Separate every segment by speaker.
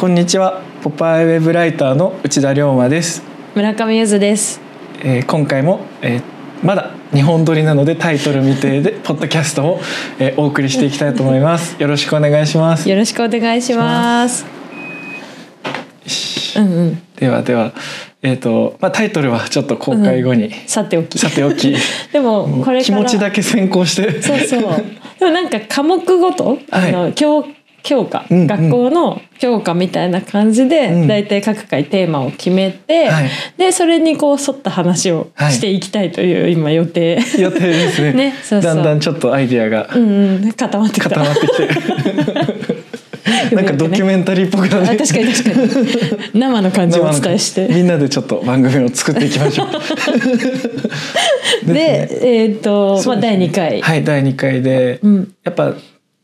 Speaker 1: こんにちは。ポパイウェブライターの内田龍馬です、
Speaker 2: 村上ゆずです。
Speaker 1: えー今回も、えーまだ日本撮りなのでタイトル未定で ポッドキャストを、えーお送りしていきたいと思います。よろしくお願いします。
Speaker 2: よろしくお願いします。うんうん。
Speaker 1: ではではえっ、とまあタイトルはちょっと公開後に、
Speaker 2: さておき。
Speaker 1: さておき。
Speaker 2: でもこれから。
Speaker 1: 気持ちだけ先行して。
Speaker 2: そうそう。でもなんか科目ごと、あの教教科、
Speaker 1: うんうん。
Speaker 2: 学校の教科みたいな感じで、
Speaker 1: うん。
Speaker 2: だいたい各回テーマを決めて、
Speaker 1: はい。
Speaker 2: でそれにこう沿った話を
Speaker 1: はい
Speaker 2: していきたいという今予定。
Speaker 1: 予定ですね。
Speaker 2: ねそうそう。
Speaker 1: だんだんちょっとアイディアが。
Speaker 2: うんうん固まってきた。
Speaker 1: 固まってきて。なんかドキュメンタリーっぽくな
Speaker 2: あ
Speaker 1: って
Speaker 2: 確かに確かに。生の感じをお伝えして。
Speaker 1: みんなでちょっと番組を作っていきましょう。
Speaker 2: で、えっ、と、まあ、第2回。
Speaker 1: はい第2回で、
Speaker 2: うん。
Speaker 1: やっぱ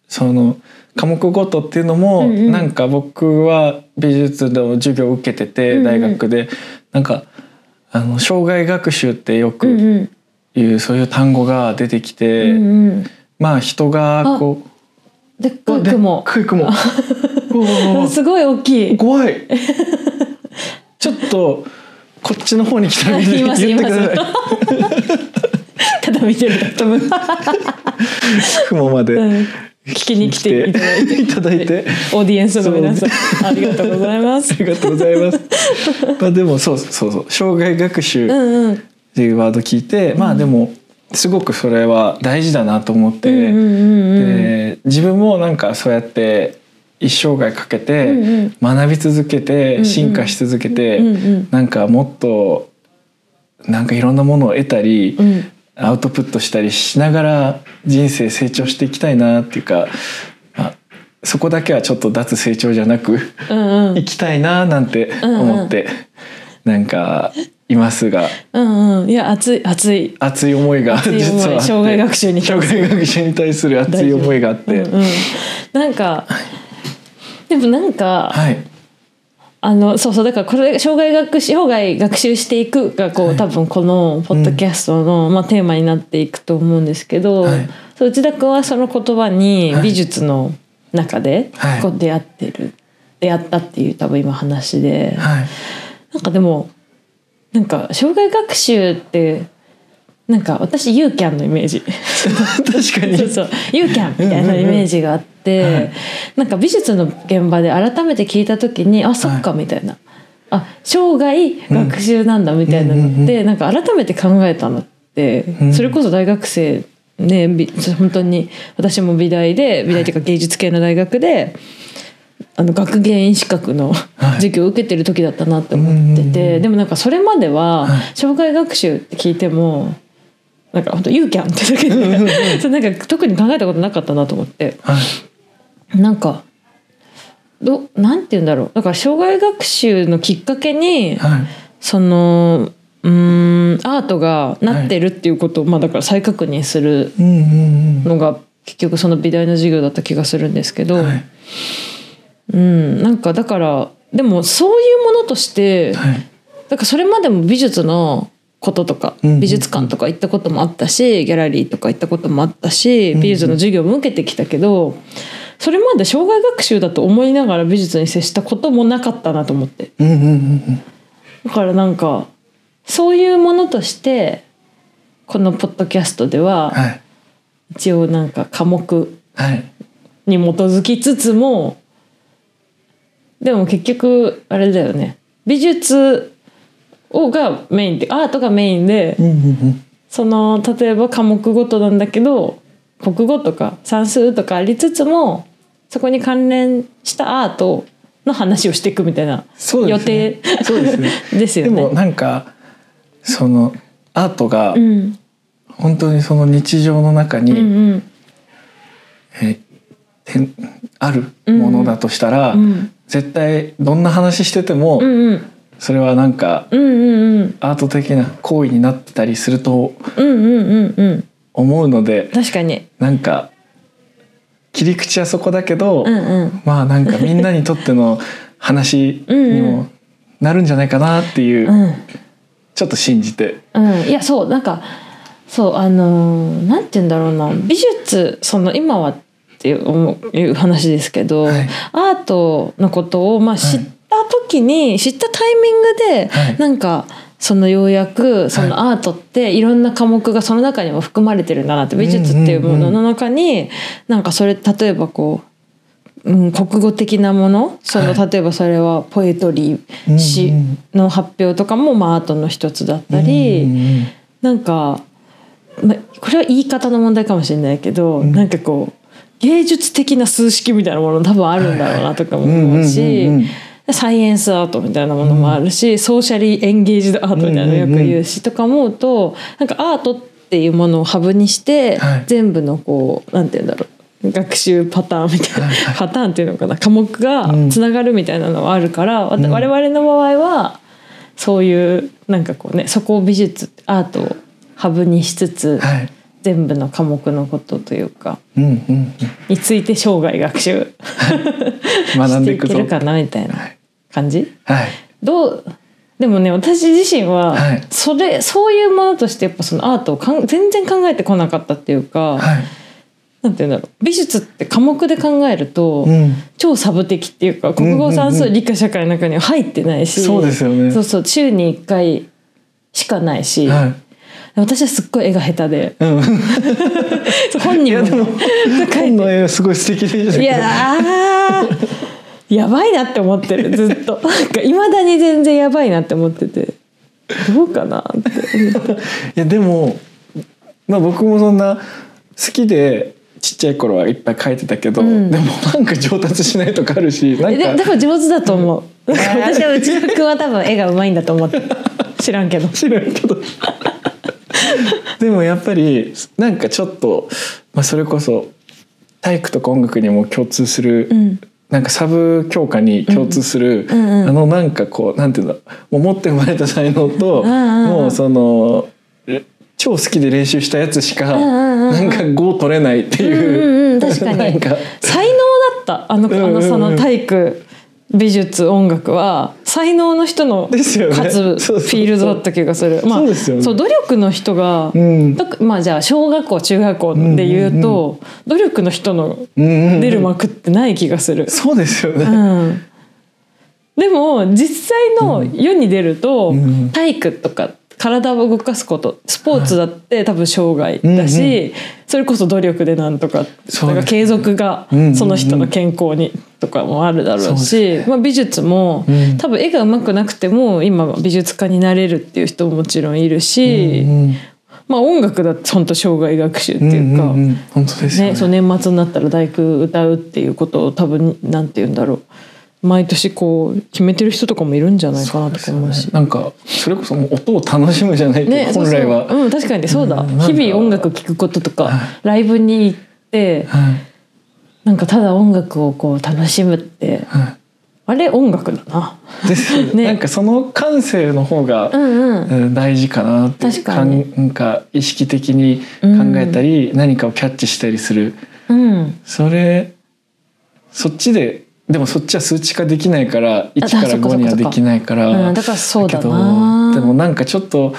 Speaker 1: その科目ごとっていうのも、
Speaker 2: うんうん。
Speaker 1: なんか僕は美術の授業を受けてて、
Speaker 2: うんうん。
Speaker 1: 大学で。なんかあの障害学習ってよ
Speaker 2: うん
Speaker 1: く
Speaker 2: うん。
Speaker 1: いう、そういう単語が出てきて、
Speaker 2: うんうん。
Speaker 1: まあ人がこう
Speaker 2: でっかい雲。
Speaker 1: でっかい雲
Speaker 2: すごい大きい。
Speaker 1: 怖い。ちょっとこっちの方に来たら
Speaker 2: 言
Speaker 1: ってください。
Speaker 2: ただ見てる。
Speaker 1: 多 分雲まで。
Speaker 2: うん聞きに来ていただいて。
Speaker 1: いただいて
Speaker 2: オーディエンスの皆さん、ありがとうございます
Speaker 1: あ。りがとうございます。まあでもそうそうそう障害学習っ
Speaker 2: うんうん。
Speaker 1: ていうワード聞いて、まあでもすごくそれは大事だなと思って、
Speaker 2: うんうんうんうん。
Speaker 1: で自分もなんかそうやって一生涯かけて
Speaker 2: うんうん
Speaker 1: 学び続け
Speaker 2: うんう
Speaker 1: て
Speaker 2: ん
Speaker 1: 進化し続けて、
Speaker 2: うんうん
Speaker 1: なんかもっとなんかいろんなものを得たり、
Speaker 2: うん
Speaker 1: アウトプットしたりしながら人生成長していきたいなっていうか、まあ、そこだけはちょっと脱成長じゃなく
Speaker 2: うんうん
Speaker 1: 行きたいななんて思って、なんかいますが
Speaker 2: うんうん。いや、熱い、熱い。
Speaker 1: 熱い思いが実は
Speaker 2: 障害学習に
Speaker 1: 障害学習に対する熱い思いがあって、
Speaker 2: うんうん。なんか。でも、なんか。
Speaker 1: はい
Speaker 2: あのそうそうだからこれ障害学習障害学習していくがこう、
Speaker 1: はい。
Speaker 2: 多分このポッドキャストの、まあ、テーマになっていくと思うんですけど、
Speaker 1: はい。
Speaker 2: そう内田君はその言葉に
Speaker 1: はい。
Speaker 2: 美術の中で
Speaker 1: はい。
Speaker 2: こう出会ってる、出会ったっていう多分今話で、
Speaker 1: はい。
Speaker 2: なんかでもなんか障害学習ってなんか私ユーキャンのイメージ。
Speaker 1: 確かに。
Speaker 2: そうそう。ユーキャンみたいなイメージがあって、
Speaker 1: はい。
Speaker 2: なんか美術の現場で改めて聞いた時にあそっかみたいな、あ生涯学習なんだみたいなのって、なんか改めて考えたのって、
Speaker 1: うん。
Speaker 2: それこそ大学生ね美本当に私も美大で美大っていうか芸術系の大学で。あの学芸員資格の
Speaker 1: はい。
Speaker 2: 授業を受けてる時だったなって思ってて、
Speaker 1: うん
Speaker 2: でもなんかそれまでは
Speaker 1: はい。
Speaker 2: 障害学習って聞いてもなんか本当ユーキャンってだけで そうなんか特に考えたことなかったなと思って。
Speaker 1: はい。
Speaker 2: なんかどなんて言うんだろう。だから障害学習のきっかけに
Speaker 1: はい。
Speaker 2: そのうーんアートがなってるっていうことを、まあだから再確認するのが結局その美大の授業だった気がするんですけど、
Speaker 1: うんはい。
Speaker 2: うんなんかだからでもそういうものとして、
Speaker 1: はい。
Speaker 2: だからそれまでも美術のこととか美術館とか行ったこともあったしギャラリーとか行ったこともあったし美術の授業も受けてきたけどそれまで障害学習だと思いながら美術に接したこともなかったなと思って。だからなんかそういうものとしてこのポッドキャストでは
Speaker 1: はい。
Speaker 2: 一応なんか科目
Speaker 1: はい。
Speaker 2: に基づきつつもでも結局あれだよね。美術をがメインでアートがメインで
Speaker 1: うんうんうん。
Speaker 2: その例えば科目ごとなんだけど国語とか算数とかありつつもそこに関連したアートの話をしていくみたいな予定
Speaker 1: そうですね。
Speaker 2: ですよ
Speaker 1: でも
Speaker 2: ね。
Speaker 1: なんかそのアートが
Speaker 2: うん。
Speaker 1: 本当にその日常の中に、
Speaker 2: うんうん。
Speaker 1: えてんあるものだとしたら、
Speaker 2: うん。
Speaker 1: 絶対どんな話してても、
Speaker 2: うんうん
Speaker 1: それはなんか
Speaker 2: うんうんうん。
Speaker 1: アート的な行為になってたりすると
Speaker 2: うんうんうんうん。
Speaker 1: 思うので
Speaker 2: 確かに。
Speaker 1: なんか切り口はそこだけど、
Speaker 2: うんうん。
Speaker 1: まあなんかみんなにとっての話にもなるんじゃないかなっていう、
Speaker 2: うん。
Speaker 1: ちょっと信じて。
Speaker 2: うん、いやそうなんかそうあのーなんて言うんだろうな。美術その今はっていう思ういう話ですけど、
Speaker 1: はい。
Speaker 2: アートのことをまあ知った時に、知ったタイミングで、
Speaker 1: はい。
Speaker 2: なんかそのようやくそのアートっていろんな科目がその中にも含まれてるんだなって美術っていうものの中になんかそれ例えばこう、うん、国語的なものその
Speaker 1: は
Speaker 2: 例えばそれはポエトリー詩の発表とかもまあアートの一つだったり。
Speaker 1: うんうん
Speaker 2: なんか、ま、これは言い方の問題かもしれないけど、なんかこう芸術的な数式みたいなもの多分あるんだろうなとかも思う
Speaker 1: うんうんうん
Speaker 2: し
Speaker 1: うん
Speaker 2: サイエンスアートみたいなものもあるし、ソーシャリーエンゲージドアートみたいなのよく言うし、とか思うとなんかアートっていうものをハブにして、
Speaker 1: はい。
Speaker 2: 全部のこうなんて言うんだろう学習パターンみたいな、
Speaker 1: はいはい。
Speaker 2: パターンっていうのかな科目がつながるみたいなのはあるから、わた我々の場合はそういうなんかこうねそこを美術アートをハブにしつつ、
Speaker 1: はい。
Speaker 2: 全部の科目のことというか
Speaker 1: うんうんうん。
Speaker 2: について生涯学習してい。
Speaker 1: 学んで い
Speaker 2: けるかなみたいな感じ？
Speaker 1: はい。
Speaker 2: どう？でもね私自身は
Speaker 1: はい。
Speaker 2: それそういうものとしてやっぱそのアートをかん全然考えてこなかったっていうか、
Speaker 1: はい。
Speaker 2: なんて言うんだろう。美術って科目で考えると、
Speaker 1: うん。
Speaker 2: 超サブ的っていうか国語算数、理科社会の中には入ってないし
Speaker 1: そうですよね。
Speaker 2: そうそう週に1回しかないし、
Speaker 1: はい。
Speaker 2: 私はすっごい絵が下手で。
Speaker 1: うん。
Speaker 2: 本人も
Speaker 1: いやでも本の絵すごい素敵でした
Speaker 2: いややばいなって思ってるずっと。なんかいまだに全然やばいなって思ってて。どうかなって
Speaker 1: いやでもまあ僕もそんな好きでちっちゃい頃はいっぱい描いてたけど、
Speaker 2: うん。
Speaker 1: でもなんか上達しないとかあるしなんか
Speaker 2: 多分上手だと思う、なんか私は内田君は多分絵がうまいんだと思って。知らんけど。
Speaker 1: 知らんけど。でもやっぱりなんかちょっと、まあ、それこそ体育とか音楽にも共通する、
Speaker 2: うん
Speaker 1: なんかサブ教科に共通する、
Speaker 2: うんうんうん。
Speaker 1: あのなんかこうなんていうんだもう持って生まれた才能と、
Speaker 2: うんうんうん。
Speaker 1: もうそのえ超好きで練習したやつしか、
Speaker 2: んうんうん。
Speaker 1: なんか5取れないっていう、
Speaker 2: うんうんうん。確かに。
Speaker 1: なんか。
Speaker 2: 才能だったあの,、あのその体育美術音楽は才能の人の勝つフィールドだった気がする。まあ
Speaker 1: そうね。
Speaker 2: 努力の人が、
Speaker 1: うん。
Speaker 2: まあじゃあ小学校中学校で言うと、努力の人の
Speaker 1: うん。うんうん
Speaker 2: 出る幕ってない気がする。
Speaker 1: そうですよね、
Speaker 2: うん。でも実際の世に出ると、
Speaker 1: うん。
Speaker 2: 体育とか体を動かすことスポーツだって多分障害だし、
Speaker 1: うんう
Speaker 2: それこそ努力でなんとか
Speaker 1: そうですね。
Speaker 2: なんか継続が
Speaker 1: うんうんうん。
Speaker 2: その人の健康にとかもあるだろう
Speaker 1: そう
Speaker 2: し、
Speaker 1: です。
Speaker 2: まあ、美術も、
Speaker 1: うん。
Speaker 2: 多分絵が上手くなくても今は美術家になれるっていう人ももちろんいるし、
Speaker 1: うんうん
Speaker 2: まあ、音楽だって本当障害学習っていうか。
Speaker 1: んんん。本当ですね、
Speaker 2: そう年末になったら大工歌うっていうことを多分なんて言うんだろう毎年こう決めてる人とかもいるんじゃないかなとか思うし。
Speaker 1: なんかそれこそもう音を楽しむじゃないけど、
Speaker 2: ね、
Speaker 1: 本来は。
Speaker 2: そうん、確かにそうだ、
Speaker 1: うん
Speaker 2: 日々音楽聴くこととか、
Speaker 1: はい。
Speaker 2: ライブに行って
Speaker 1: はい。
Speaker 2: なんかただ音楽をこう楽しむって
Speaker 1: は
Speaker 2: あれ音楽だな。
Speaker 1: いですよね。
Speaker 2: ね。
Speaker 1: なんかその感性の方が、
Speaker 2: うんうん。
Speaker 1: うん大事かなって
Speaker 2: 確かに。
Speaker 1: んなんか意識的に考えたり、何かをキャッチしたりする。
Speaker 2: うん。
Speaker 1: それそっちででもそっちは数値化できないから1から
Speaker 2: そっかそっか
Speaker 1: 5にはできないから
Speaker 2: うんだからそうだ
Speaker 1: け
Speaker 2: な。
Speaker 1: どでもなんかちょっと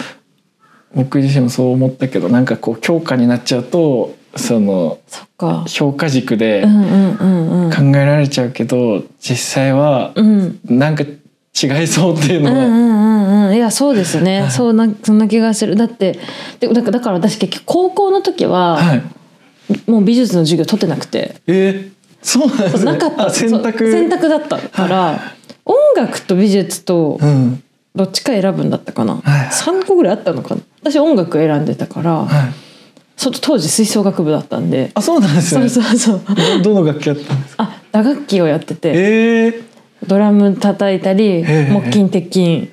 Speaker 1: 僕自身もそう思ったけどなんかこう強化になっちゃうとその
Speaker 2: そっか。
Speaker 1: 評価軸で。考えられちゃうけど実際は
Speaker 2: うん。
Speaker 1: なんか違いそうっていうのは、
Speaker 2: うんうんうんうん。いやそうですね、そうなそんな気がする。だってでだからだから私結局高校の時は、
Speaker 1: はい。
Speaker 2: もう美術の授業取ってなくて。
Speaker 1: え？ー、そうなんですね。
Speaker 2: なかった。
Speaker 1: あ選択。
Speaker 2: 選択だったから、音楽と美術と
Speaker 1: うん
Speaker 2: どっちか選ぶんだったかな、
Speaker 1: はい
Speaker 2: 3個ぐらいあったのかな。私音楽選んでたから、
Speaker 1: はい。
Speaker 2: そ当時吹奏楽部だったんで。
Speaker 1: あそうなんです
Speaker 2: そう
Speaker 1: ね
Speaker 2: そうそう。
Speaker 1: どどの楽器やったんですか？
Speaker 2: あ打楽器をやってて。
Speaker 1: えー、
Speaker 2: ドラム叩いたり
Speaker 1: え
Speaker 2: 木琴鉄琴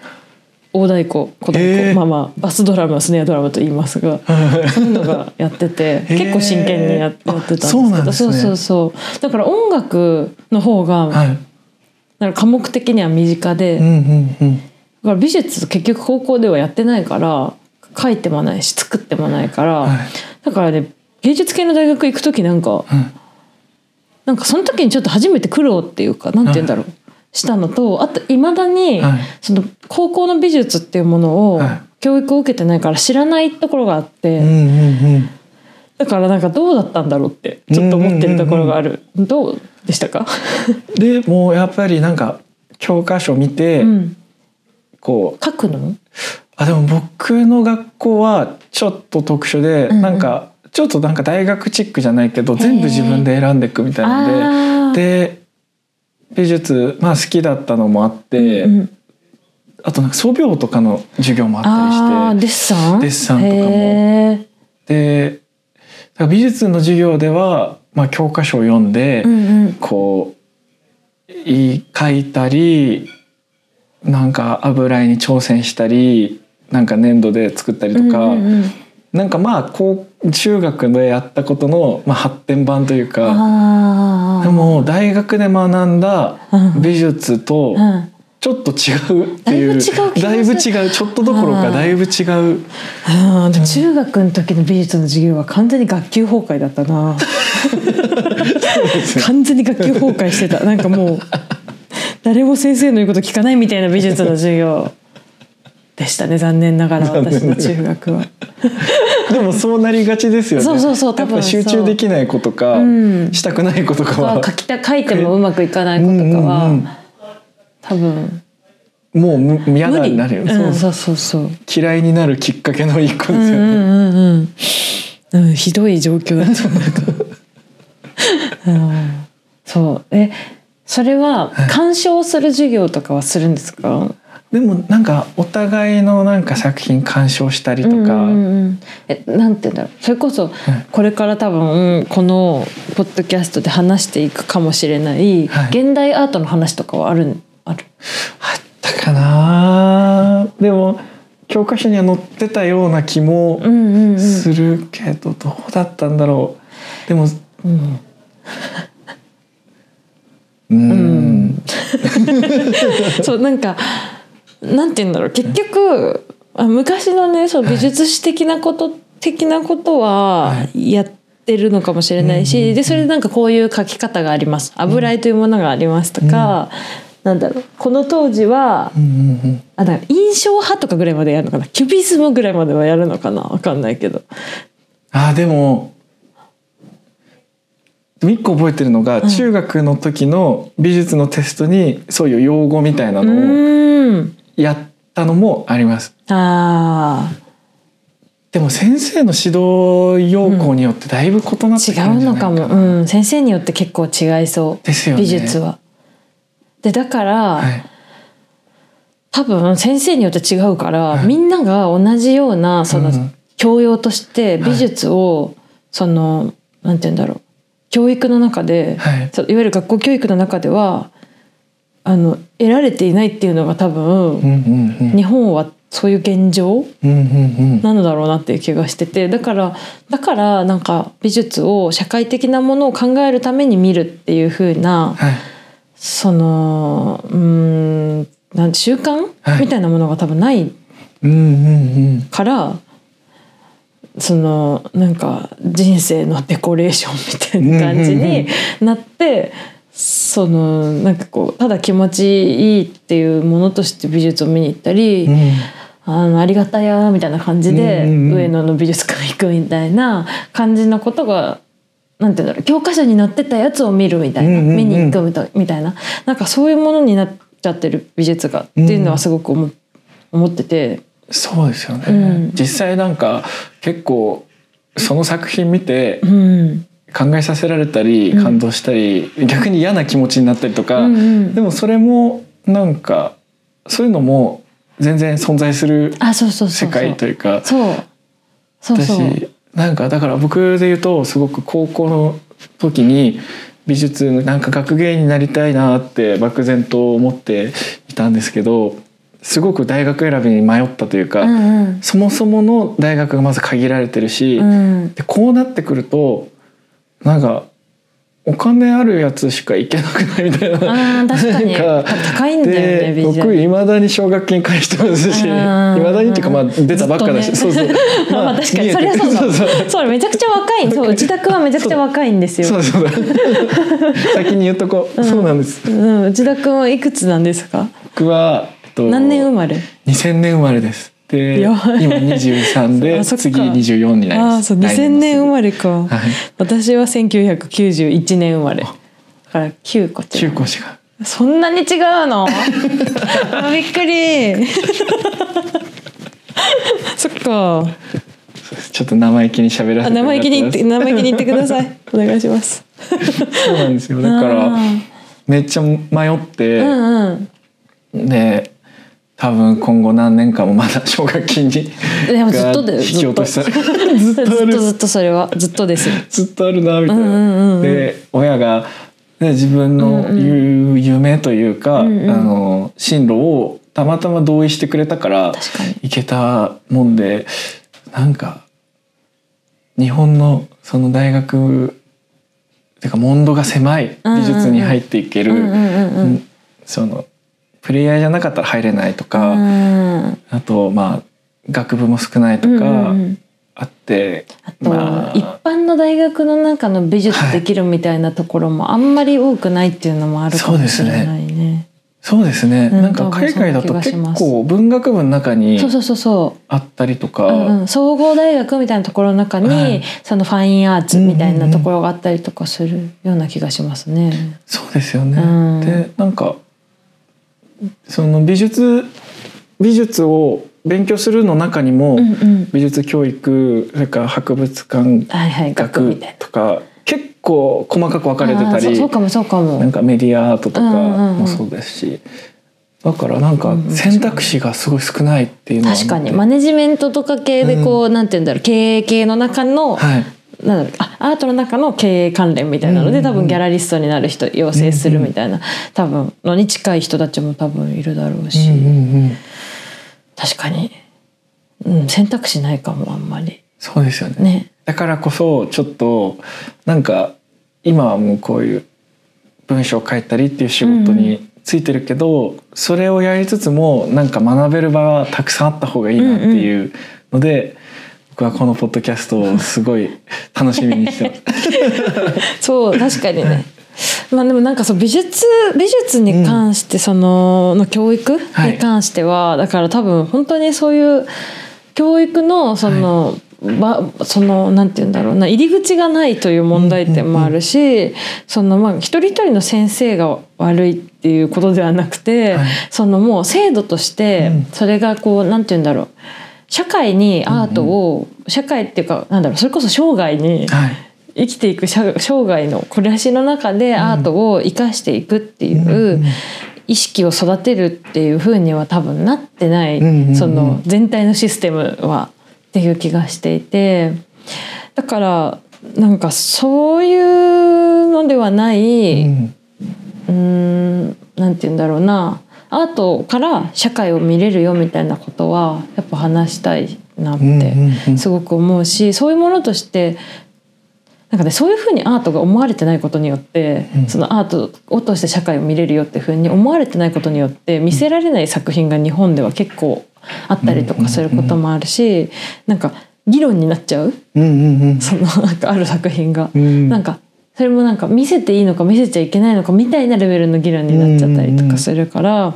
Speaker 2: 大太鼓小太鼓、
Speaker 1: えー。
Speaker 2: まあまあバスドラムはスネアドラムと言いますが そういうのがやってて
Speaker 1: えー。
Speaker 2: 結構真剣にややってたんですけど
Speaker 1: そうね。
Speaker 2: そうそうそうだから音楽の方が、
Speaker 1: はい。
Speaker 2: なんか科目的には身近で、だ
Speaker 1: うんうんうん。
Speaker 2: から美術結局高校ではやってないから書いてもないし作ってもないから、
Speaker 1: はい。
Speaker 2: だからね芸術系の大学行く時なんか、
Speaker 1: うん。
Speaker 2: なんかその時にちょっと初めて苦労っていうかなんて言うんだろう、したのとあといまだに、
Speaker 1: はい。
Speaker 2: その高校の美術っていうものを
Speaker 1: はい。
Speaker 2: 教育を受けてないから知らないところがあって、だからなんかどうだったんだろうってちょっと思ってるところがある、どうでしたか、
Speaker 1: でもうやっぱりなんか教科書見て、
Speaker 2: うん、
Speaker 1: こう
Speaker 2: 書くの？
Speaker 1: あでも僕の学校はちょっと特殊で、
Speaker 2: うんうん。
Speaker 1: なんかちょっとなんか大学チックじゃないけど全部自分で選んでいくみたいなのでで美術まあ好きだったのもあって、
Speaker 2: うんうん。
Speaker 1: あとなんか素描とかの授業もあったりして
Speaker 2: デッサン？
Speaker 1: とかも。で美術の授業では、まあ、教科書を読んで、
Speaker 2: うんうん。
Speaker 1: こうい書いたりなんか油絵に挑戦したりなんか粘土で作ったりとか、
Speaker 2: うんうんうん
Speaker 1: なんかまあこう中学でやったことの、まあ、発展版というかでも大学で学んだ
Speaker 2: うん。
Speaker 1: 美術と
Speaker 2: うん。
Speaker 1: ちょっと違うっていう
Speaker 2: だいぶ違う気がする。
Speaker 1: だいぶ違うちょっとどころかだいぶ違う。
Speaker 2: 中学の時の美術の授業は完全に学級崩壊だったな。完全に学級崩壊してた。なんかもう 誰も先生の言うこと聞かないみたいな美術の授業でしたね残念ながら私の中学は。
Speaker 1: でもそうなりがちですよね。
Speaker 2: そうそうそう多分
Speaker 1: 集中できない子とか、
Speaker 2: うん。
Speaker 1: したくない子とかは。
Speaker 2: 書きた書いてもうまくいかない子とかは、
Speaker 1: うんうんうん。
Speaker 2: 多分。
Speaker 1: もうむ嫌だになるよ、
Speaker 2: うん、
Speaker 1: そう
Speaker 2: そう。そうそう
Speaker 1: 嫌いになるきっかけの一個ですよね、
Speaker 2: うんうんうんうん、うん、ひどい状況だと思う。うん。そう。えそれは鑑賞する授業とかはするんですか、
Speaker 1: でもなんかお互いのなんか作品鑑賞したりとか、
Speaker 2: うんうんうん。えなんて言うんだろう。それこそこれから多分このポッドキャストで話していくかもしれない、
Speaker 1: はい。
Speaker 2: 現代アートの話とかはあるある？
Speaker 1: あったかな。でも教科書には載ってたような気もするけど、どうだったんだろう。でも
Speaker 2: うん。
Speaker 1: うーん。
Speaker 2: そうなんかなんて言うんだろう。結局あ昔のねそう美術史的なこと、的なことは
Speaker 1: は
Speaker 2: やってるのかもしれないし、
Speaker 1: うんうんうん
Speaker 2: でそれでなんかこういう描き方があります。油絵というものがありますとか、なんだろう。この当時は
Speaker 1: うんうんうん。
Speaker 2: あ印象派とかぐらいまでやるのかな。キュビズムぐらいまではやるのかな。わかんないけど。
Speaker 1: あーでもでも一個覚えてるのが、中学の時の美術のテストにそういう用語みたいな
Speaker 2: う
Speaker 1: のをやったのもあります。
Speaker 2: あ
Speaker 1: でも先生の指導要項によってだいぶ異なってくるんじゃないかな。
Speaker 2: うのかも、うん、先生によって結構違いそう。
Speaker 1: ですよね。
Speaker 2: 美術は。でだから、
Speaker 1: はい。
Speaker 2: 多分先生によって違うから、
Speaker 1: はい。
Speaker 2: みんなが同じようなその、
Speaker 1: うん。
Speaker 2: 教養として美術を、そのなんて言うんだろう。教育の中で、
Speaker 1: はい。
Speaker 2: いわゆる学校教育の中ではあの得られていないっていうのが多分、
Speaker 1: うんうんうん。
Speaker 2: 日本はそういう現状
Speaker 1: うんうんうん。
Speaker 2: なのだろうなっていう気がしててだからだからなんか美術を社会的なものを考えるために見るっていう風な
Speaker 1: はい。
Speaker 2: そのうーんなんて習慣、
Speaker 1: はい。
Speaker 2: みたいなものが多分ない
Speaker 1: うんうんうん。
Speaker 2: からそのなんか人生のデコレーションみたいな感じになって、そのなんかこうただ気持ちいいっていうものとして美術を見に行ったり、
Speaker 1: うん。
Speaker 2: あのありがたやみたいな感じで、上野の美術館行くみたいな感じのことが。なんていうんだろう教科書に載ってたやつを見るみたいな、
Speaker 1: うんうんうん。
Speaker 2: 見に行くみたいみたいななんかそういうものになっちゃってる美術がっていうのはすごく思,、思ってて。
Speaker 1: そうですよね、
Speaker 2: うん。
Speaker 1: 実際なんか結構その作品見て
Speaker 2: うん
Speaker 1: 考えさせられたり
Speaker 2: うん。
Speaker 1: 感動したり、逆に嫌な気持ちになったりとか、
Speaker 2: うんうん。
Speaker 1: でもそれもなんかそういうのも全然存在する世界というか
Speaker 2: そう。そう
Speaker 1: なんかだから僕で言うとすごく高校の時に美術なんか学芸になりたいなって漠然と思っていたんですけどすごく大学選びに迷ったというか、
Speaker 2: うんうん。
Speaker 1: そもそもの大学がまず限られてるし、
Speaker 2: うん。
Speaker 1: でこうなってくるとなんかお金あるやつしか行けなくないみたいな。
Speaker 2: あー確かに。
Speaker 1: なん
Speaker 2: 高いんだよね
Speaker 1: 僕いまだに奨学金返してますしいまだにっていうかまあ出たばっかだし、
Speaker 2: ね
Speaker 1: そうそう。
Speaker 2: まあ確かに。それはそうだ
Speaker 1: そうそう。
Speaker 2: そうめちゃくちゃ若い。そう内田君はめちゃくちゃ若いんですよ。
Speaker 1: そうだそう。だ先に言っとこう、そうなんです。
Speaker 2: うん、内田君はいくつなんですか？
Speaker 1: 僕は、えっと、
Speaker 2: 何年生まれ
Speaker 1: ？2000年生まれですで今23で 次24になります。
Speaker 2: ああそう2000年生ま
Speaker 1: れ
Speaker 2: れか、
Speaker 1: はい。
Speaker 2: 私は1991年生まれ。だから9個違
Speaker 1: 中
Speaker 2: う
Speaker 1: 高子が
Speaker 2: そんなに違うの？あびっくり。そっか。
Speaker 1: ちょっと生意気に喋らせて
Speaker 2: あ生意気に言って生意気に言ってください。お願いします。
Speaker 1: ますそうなんですよ。だからめっちゃ迷って、
Speaker 2: うんうん。
Speaker 1: で多分今後何年間もまだ奨学金に
Speaker 2: でもずっとだよ
Speaker 1: が引き落とした
Speaker 2: ず
Speaker 1: ず
Speaker 2: っとずっとずっとそれはずっとです
Speaker 1: ずっとあるなみたいな。
Speaker 2: うんうんうんうん。
Speaker 1: で親が、ね、自分の夢というか、
Speaker 2: うんうん。
Speaker 1: あの進路をたまたま同意してくれたから行けたもんでなんか日本のその大学てか門戸が狭い美術に入っていける、そのプレイヤーじゃなかったら入れないと
Speaker 2: う
Speaker 1: か、
Speaker 2: ん。
Speaker 1: あとまあ学部も少ないとか
Speaker 2: うんうんうん。
Speaker 1: あって、
Speaker 2: あと、
Speaker 1: まあ
Speaker 2: 一般の大学の中の美術できるみたいなところもあんまり多くないっていうのもあるかもしれないね。
Speaker 1: そうですね、
Speaker 2: うん
Speaker 1: なんか海外だと結構文学部の中に
Speaker 2: そうそうそうそ
Speaker 1: あったりとか、
Speaker 2: う、うんうん、総合大学みたいなところの中に、
Speaker 1: はい。
Speaker 2: そのファインアーツみたいなところがあったりとかするような気がしますね。
Speaker 1: そうですよね。
Speaker 2: うん。
Speaker 1: でなんかその美術美術を勉強するの中にも、
Speaker 2: うんうん、
Speaker 1: 美術教育それから博物館
Speaker 2: はいはい学み
Speaker 1: 学
Speaker 2: たいな。
Speaker 1: とか結構細かく分かれてたり
Speaker 2: そうそうかもそうかも。
Speaker 1: なんかメディアアートとか
Speaker 2: うんうんうん。
Speaker 1: もそうですし、だからなんか
Speaker 2: うんうん。
Speaker 1: 選択肢がすごい少ないっていうのは
Speaker 2: 確かに。マネジメントとか系でこう、なんて言うんだろう経営系の中の、
Speaker 1: はい
Speaker 2: なんだろアートの中の経営関連みたいなので、
Speaker 1: うんうんうん。
Speaker 2: 多分ギャラリストになる人養成するみたいな、多分のに近い人たちも多分いるだろうし、
Speaker 1: うんうんうん。
Speaker 2: 確かに、うん、選択肢ないかもあんまり。
Speaker 1: そうですよね。
Speaker 2: ね。
Speaker 1: だからこそちょっとなんか今はもうこういう文章を書いたりっていう仕事についてるけど、それをやりつつもなんか学べる場はたくさんあった方がいいなっていうので、僕はこのポッドキャストをすごい楽しみにして。
Speaker 2: そう確かにね。まあでもなんかそう美術美術に関してその、の教育
Speaker 1: はい。
Speaker 2: に関しては、だから多分本当にそういう教育のその、ばそのなんて言うんだろうな入り口がないという問題点もあるし、そのまあ一人一人の先生が悪いっていうことではなくて、
Speaker 1: はい。
Speaker 2: そのもう制度として
Speaker 1: うん。
Speaker 2: それがこうなんて言うんだろう社会にアートを、社会っていうかなんだろうそれこそ生涯に
Speaker 1: はい。
Speaker 2: 生きていく生生涯の暮らしの中でアートを生かしていくってい
Speaker 1: うんう
Speaker 2: うん。意識を育てるっていう風には多分なってない、
Speaker 1: うんうんうん。
Speaker 2: その全体のシステムはっていう気がしていてだからなんかそういうのではない、
Speaker 1: うん。
Speaker 2: うーんなんて言うんだろうなアートから社会を見れるよみたいなことはやっぱ話したいなってすごく思うしそういうものとしてなんかねそういうふうにアートが思われてないことによって、
Speaker 1: うん。
Speaker 2: そのアートを通して社会を見れるよっていうふうに思われてないことによって見せられない作品が日本では結構あったりとかすることもあるし、なんか議論になっちゃう。
Speaker 1: うんうんうん。
Speaker 2: そのなんかある作品が。
Speaker 1: うん。
Speaker 2: なんかそれもなんか見せていいのか見せちゃいけないのかみたいなレベルの議論になっちゃったりとかするから、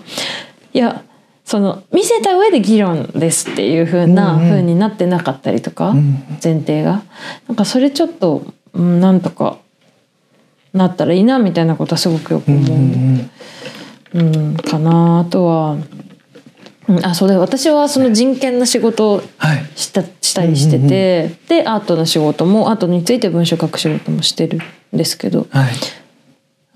Speaker 2: いやその見せた上で議論ですっていう風な
Speaker 1: うんうん。
Speaker 2: 風になってなかったりとか、
Speaker 1: うん。
Speaker 2: 前提が。なんかそれちょっと、うん、なんとかなったらいいなみたいなことはすごくよく
Speaker 1: う。ん
Speaker 2: 思う。
Speaker 1: うん。
Speaker 2: うん、かな。あとは、うん、あそうだ私はその人権の仕事を
Speaker 1: はい。
Speaker 2: したしたりしてて、でアートの仕事もアートについて文章書く仕事もしてるんですけど
Speaker 1: はい。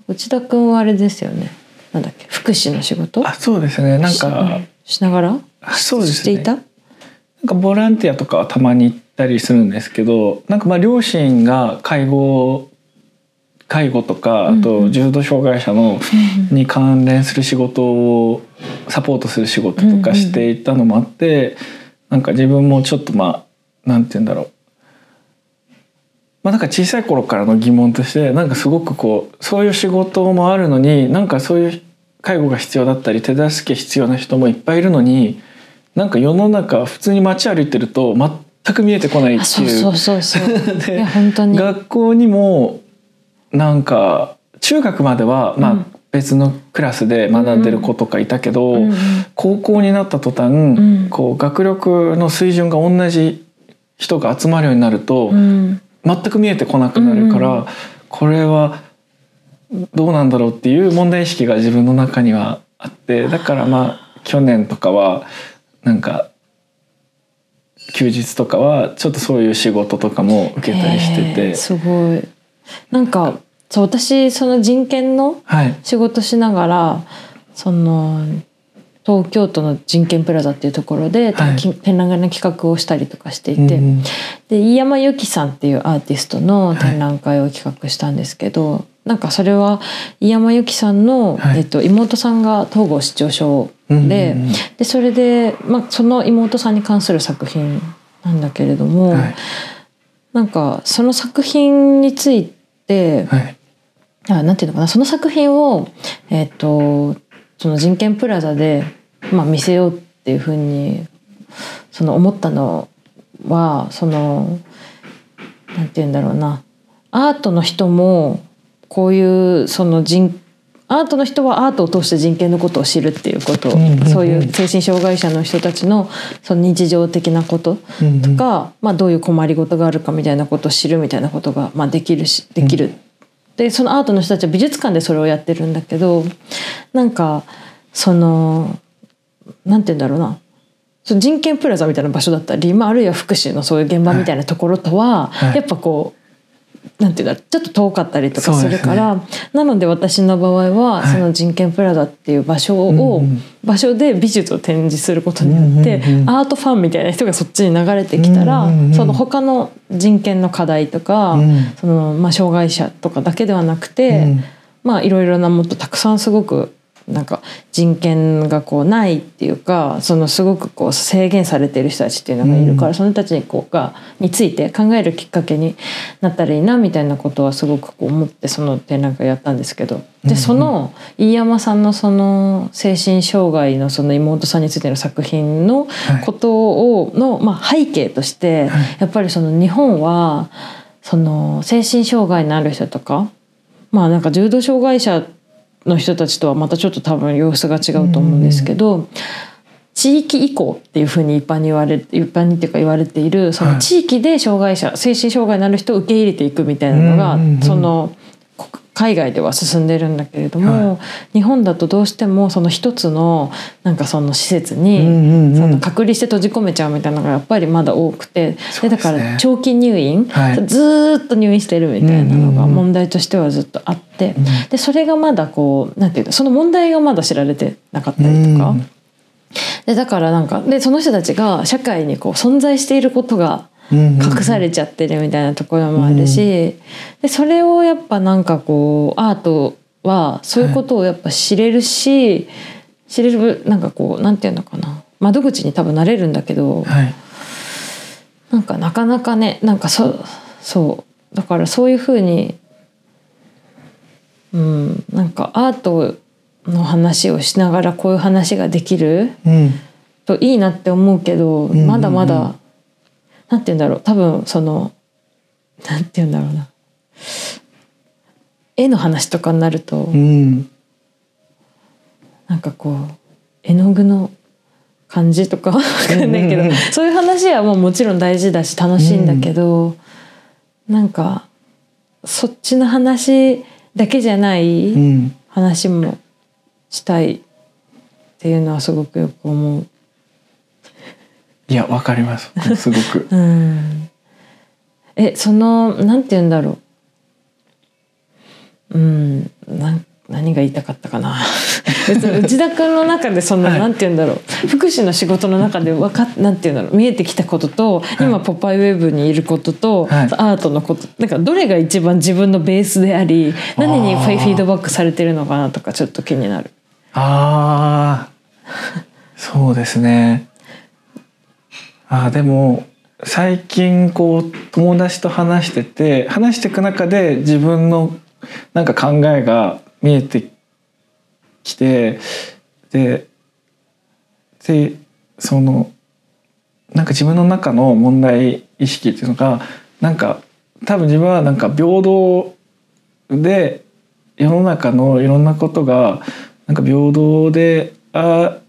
Speaker 2: 内田君はあれですよね。なんだっけ福祉の仕事？
Speaker 1: あそうですね。なんか
Speaker 2: ししながら？
Speaker 1: あそうですね。
Speaker 2: していた？
Speaker 1: なんかボランティアとかはたまに行ったりするんですけどなんかまあ両親が介護介護とかあと重度障害者のに関連する仕事をサポートする仕事とかしていたのもあってなんか自分もちょっとまあなんて言うんだろう。まあなんか小さい頃からの疑問としてなんかすごくこうそういう仕事もあるのになんかそういう介護が必要だったり手助け必要な人もいっぱいいるのになんか世の中普通に街歩いてると全く見えてこないっていう。
Speaker 2: そうそうそう
Speaker 1: で
Speaker 2: いや本当に。
Speaker 1: 学校にもなんか中学まではまあ、
Speaker 2: うん。
Speaker 1: 別のクラスで学んでる子とかいたけど、
Speaker 2: うんうん
Speaker 1: 高校になった途端、
Speaker 2: ん。
Speaker 1: こう学力の水準が同じ人が集まるようになると、
Speaker 2: うん。
Speaker 1: 全く見えてこなくなるから、
Speaker 2: うんうん
Speaker 1: これはどうなんだろうっていう問題意識が自分の中にはあってだからまあ去年とかはなんか休日とかはちょっとそういう仕事とかも受けたりしてて。
Speaker 2: すごいなんかそう私その人権の
Speaker 1: はい。
Speaker 2: 仕事しながらその東京都の人権プラザっていうところで、
Speaker 1: はい。
Speaker 2: き展覧会の企画をしたりとかしていて、
Speaker 1: うん
Speaker 2: で飯山由紀さんっていうアーティストの展覧会を企画したんですけど、なんかそれは飯山由紀さんの、
Speaker 1: はい。
Speaker 2: えっと、妹さんが東郷失調症で,、
Speaker 1: うんうんうん。
Speaker 2: でそれで、まあ、その妹さんに関する作品なんだけれども、
Speaker 1: はい
Speaker 2: なんかその作品について、
Speaker 1: はい。
Speaker 2: あなんていうのかな。その作品を、えっとその人権プラザで、まあ、見せようっていうふうにその思ったのはそのなんて言うんだろうな。アートの人もこういうその人アートの人はアートを通して人権のことを知るっていうこと、そういう精神障害者の人たちのその日常的なこととか、まあ、どういう困りごとがあるかみたいなことを知るみたいなことが、まあ、できるしできる。でそのアートの人たちは美術館でそれをやってるんだけどなんかそのなんて言うんだろうな。その人権プラザみたいな場所だったり、まあ、あるいは福祉のそういう現場みたいなところとは、
Speaker 1: はい。
Speaker 2: やっぱこうなんていうんだろうちょっと遠かったりとかするから、なので私の場合は、
Speaker 1: はい。
Speaker 2: その人権プラザっていう場所を、
Speaker 1: うんうん
Speaker 2: 場所で美術を展示することによって、
Speaker 1: うんうんうん
Speaker 2: アートファンみたいな人がそっちに流れてきたら、
Speaker 1: うんうんうん。
Speaker 2: その他の人権の課題とか、
Speaker 1: うん。
Speaker 2: そのまあ、障害者とかだけではなくて、
Speaker 1: うん。
Speaker 2: まあいろいろなもっとたくさんすごくなんか人権がこうないっていうかそのすごくこう制限されている人たちっていうのがいるから、
Speaker 1: うん。
Speaker 2: その人たちにこうがについて考えるきっかけになったらいいなみたいなことはすごくこう思ってその展覧会やったんですけど。で
Speaker 1: ん。
Speaker 2: その飯山さんのその精神障害のその妹さんについての作品の
Speaker 1: はい
Speaker 2: ことをの、まあ、背景として
Speaker 1: はい。
Speaker 2: やっぱりその日本はその精神障害のある人とかまあなんか重度障害者の人たちとはまたちょっと多分様子が違うと思うんですけど、地域移行っていうふうに一般に言われ一般にっていうか言われているその地域で障害者、精神障害のある人を受け入れていくみたいなのが、そのこ海外では進んでるんだけれども、
Speaker 1: は
Speaker 2: 日本だとどうしてもその一つのなんかその施設に、その隔離して閉じ込めちゃうみたいなのがやっぱりまだ多くて
Speaker 1: で
Speaker 2: だから長期入院、
Speaker 1: はい。
Speaker 2: ずーっと入院してるみたいなのが問題としてはずっとあって、でそれがまだこうなんていうのその問題がまだ知られてなかったりとか。
Speaker 1: うん。
Speaker 2: でだからなんかでその人たちが社会にこう存在していることが
Speaker 1: うん
Speaker 2: 隠されちゃってるみたいなところもあるし、でそれをやっぱなんかこうアートはそういうことをやっぱ知れるし、知れるなんかこうなんていうのかな。窓口に多分なれるんだけど、
Speaker 1: はい。
Speaker 2: なんかなかなかねなんかそそう。だからそういうふうにうんなんかアートの話をしながらこういう話ができる
Speaker 1: うん。
Speaker 2: といいなって思うけど、まだまだなんて言うんだろう。多分そのなんて言うんだろうな。絵の話とかになると、
Speaker 1: うん。
Speaker 2: なんかこう絵の具の感じとか わかんないけど、
Speaker 1: うんうんうん。
Speaker 2: そういう話はもうもちろん大事だし楽しいんだけど、なんかそっちの話だけじゃない
Speaker 1: うん。
Speaker 2: 話もしたいっていうのはすごくよく思う。
Speaker 1: いやわかります。すごく。
Speaker 2: うん。えそのなんて言うんだろう。うん。なん何が言いたかったかな。別に内田君の中でその、
Speaker 1: はい。
Speaker 2: なんて言うんだろう。福祉の仕事の中でわかっなんて言うんだろう。見えてきたことと、
Speaker 1: い。
Speaker 2: 今「ポパイウェブ」にいることと、
Speaker 1: はい。
Speaker 2: アートのことなんかどれが一番自分のベースであり何にフィードバックされてるのかなとかちょっと気になる。
Speaker 1: ああそうですねあーでも最近こう友達と話してて話していく中で自分のなんか考えが見えてきてででそのなんか自分の中の問題意識っていうのがなんか多分自分はなんか平等で世の中のいろんなことがなんか平等であ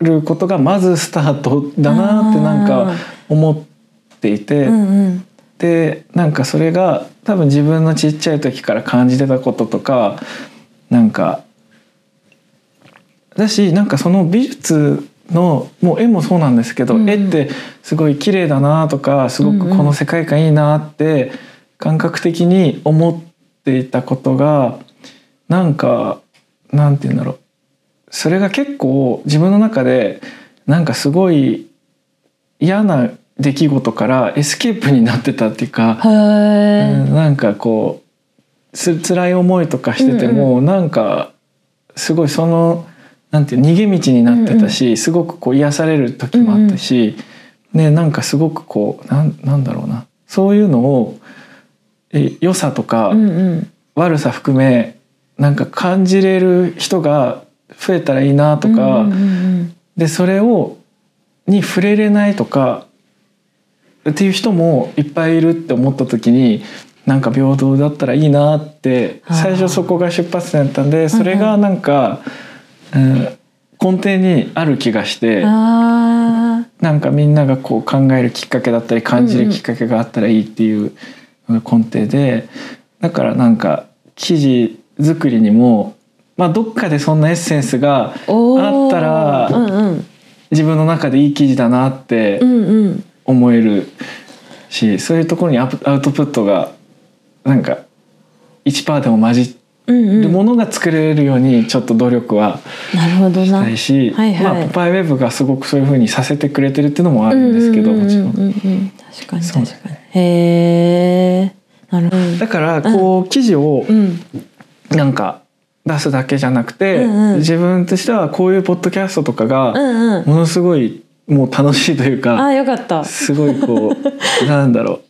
Speaker 1: ることがまずスタートだなってなんか思っていて、
Speaker 2: うんうん。
Speaker 1: でなんかそれが多分自分のちっちゃい時から感じてたこととかなんかだしなんかその美術のもう絵もそうなんですけど、
Speaker 2: うんうん。
Speaker 1: 絵ってすごい綺麗だなとかすごくこの世界観いいなって感覚的に思っていたことがなんかなんて言うんだろうそれが結構自分の中でなんかすごい嫌な出来事からエスケープになってたっていうか、うんなんかこうつ辛い思いとかしてても、なんかすごいそのなんていう逃げ道になってたし、すごくこう癒される時もあったし、ねなんかすごくこうなんなんだろうな。そういうのをえ良さとか
Speaker 2: うんうん。
Speaker 1: 悪さ含めなんか感じれる人が増えたらいいなとか、
Speaker 2: うんうんうん
Speaker 1: でそれをに触れれないとかっていう人もいっぱいいるって思った時になんか平等だったらいいなって最初そこが出発点だったんでそれがなんか、うん根底にある気がして
Speaker 2: あ
Speaker 1: なんかみんながこう考えるきっかけだったり感じるきっかけがあったらいいっていう根底でだからなんか記事作りにもまあどっかでそんなエッセンスがあったら
Speaker 2: うんうん。
Speaker 1: 自分の中でいい記事だなって
Speaker 2: うんうん。
Speaker 1: 思えるし、そういうところにアプアウトプットがなんか1%でも混じ
Speaker 2: うんうん。
Speaker 1: るものが作れるようにちょっと努力はしたいし、
Speaker 2: はいはい。
Speaker 1: まあ、ポパイウェブがすごくそういうふうにさせてくれてるっていうのもあるんですけどもちろん。
Speaker 2: うんうん。うんうん。確かに確かに。へえなるほど。
Speaker 1: だからこう記事を
Speaker 2: うん。
Speaker 1: なんか出すだけじゃなくて、
Speaker 2: うんうん。
Speaker 1: 自分としてはこういうポッドキャストとか
Speaker 2: う
Speaker 1: が
Speaker 2: んうん。
Speaker 1: ものすごいもう楽しいというか。
Speaker 2: あよかった。
Speaker 1: すごいこう なんだろう。